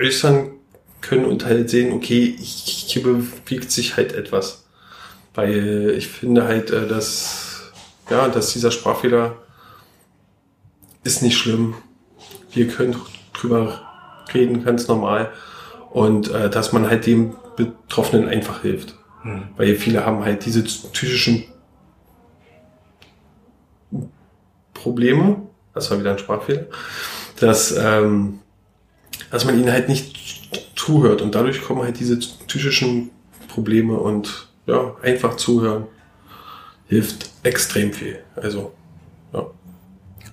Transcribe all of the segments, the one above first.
äußern können und halt sehen, okay, hier bewegt sich halt etwas. Weil ich finde halt, äh, dass, ja, dass dieser Sprachfehler ist nicht schlimm. Wir können drüber reden, ganz normal. Und äh, dass man halt dem Betroffenen einfach hilft. Hm. Weil viele haben halt diese psychischen Probleme, das war wieder ein Sprachfehler, dass, ähm, dass man ihnen halt nicht zuhört und dadurch kommen halt diese psychischen Probleme und ja, einfach zuhören hilft extrem viel. Also, ja.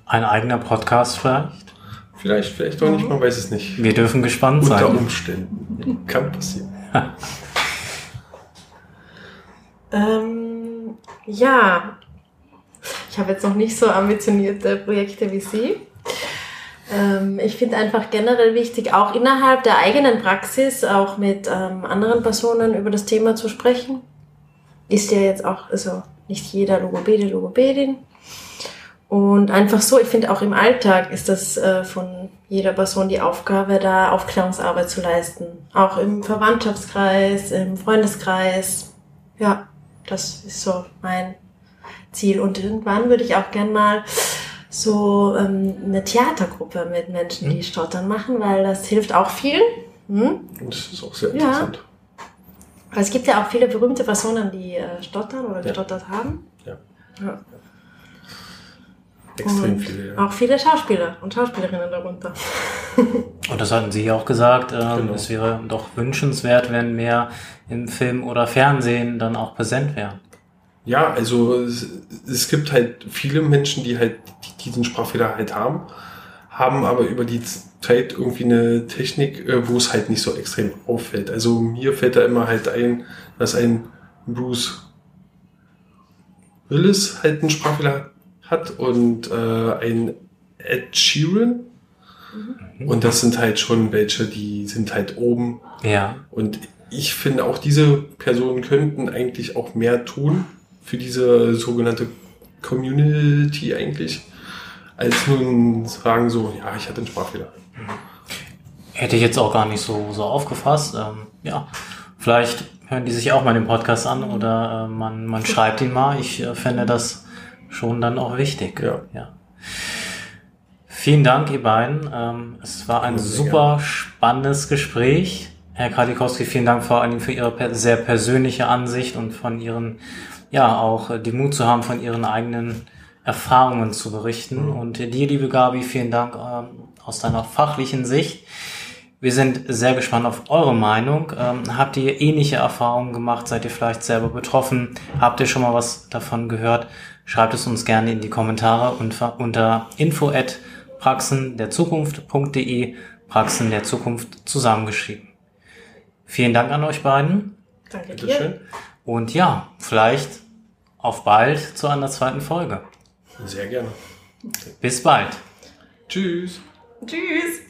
Ein eigener Podcast vielleicht? Vielleicht, vielleicht auch nicht, man weiß es nicht. Wir dürfen gespannt Unter sein. Unter Umständen. Kann passieren. ähm, ja, ich habe jetzt noch nicht so ambitionierte Projekte wie Sie. Ähm, ich finde einfach generell wichtig, auch innerhalb der eigenen Praxis, auch mit ähm, anderen Personen über das Thema zu sprechen. Ist ja jetzt auch, also nicht jeder Logopäde, Logopädin. Und einfach so, ich finde auch im Alltag ist das äh, von jeder Person die Aufgabe, da Aufklärungsarbeit zu leisten. Auch im Verwandtschaftskreis, im Freundeskreis. Ja, das ist so mein Ziel. Und irgendwann würde ich auch gern mal so ähm, eine Theatergruppe mit Menschen, die hm. stottern machen, weil das hilft auch vielen. Hm? Und das ist auch sehr interessant. Ja. Es gibt ja auch viele berühmte Personen, die äh, stottern oder gestottert ja. haben. Ja. ja. Extrem und viele, ja. Auch viele Schauspieler und Schauspielerinnen darunter. und das hatten Sie ja auch gesagt, ähm, genau. es wäre doch wünschenswert, wenn mehr im Film oder Fernsehen dann auch präsent wären. Ja, also es, es gibt halt viele Menschen, die halt diesen Sprachfehler halt haben, haben aber über die Zeit irgendwie eine Technik, äh, wo es halt nicht so extrem auffällt. Also mir fällt da immer halt ein, dass ein Bruce Willis halt einen Sprachfehler hat und äh, ein Ed Sheeran. Mhm. Und das sind halt schon welche, die sind halt oben. Ja. Und ich finde auch diese Personen könnten eigentlich auch mehr tun für diese sogenannte Community eigentlich, als nun sagen so, ja, ich hatte einen Sprachfehler. Hätte ich jetzt auch gar nicht so, so aufgefasst. Ähm, ja, vielleicht hören die sich auch mal den Podcast an oder äh, man, man schreibt ihn mal. Ich äh, fände das schon dann auch wichtig. Ja. ja. Vielen Dank, ihr beiden. Ähm, es war ein super gerne. spannendes Gespräch. Herr Kradikowski, vielen Dank vor allem für Ihre sehr persönliche Ansicht und von Ihren, ja, auch die Mut zu haben, von Ihren eigenen Erfahrungen zu berichten. Mhm. Und dir, liebe Gabi, vielen Dank ähm, aus deiner fachlichen Sicht. Wir sind sehr gespannt auf eure Meinung. Ähm, habt ihr ähnliche Erfahrungen gemacht? Seid ihr vielleicht selber betroffen? Habt ihr schon mal was davon gehört? Schreibt es uns gerne in die Kommentare unter, unter info at praxenderzukunft.de Praxen der Zukunft zusammengeschrieben. Vielen Dank an euch beiden. Danke dir. Schön. Und ja, vielleicht auf bald zu einer zweiten Folge. Sehr gerne. Bis bald. Tschüss. Tschüss.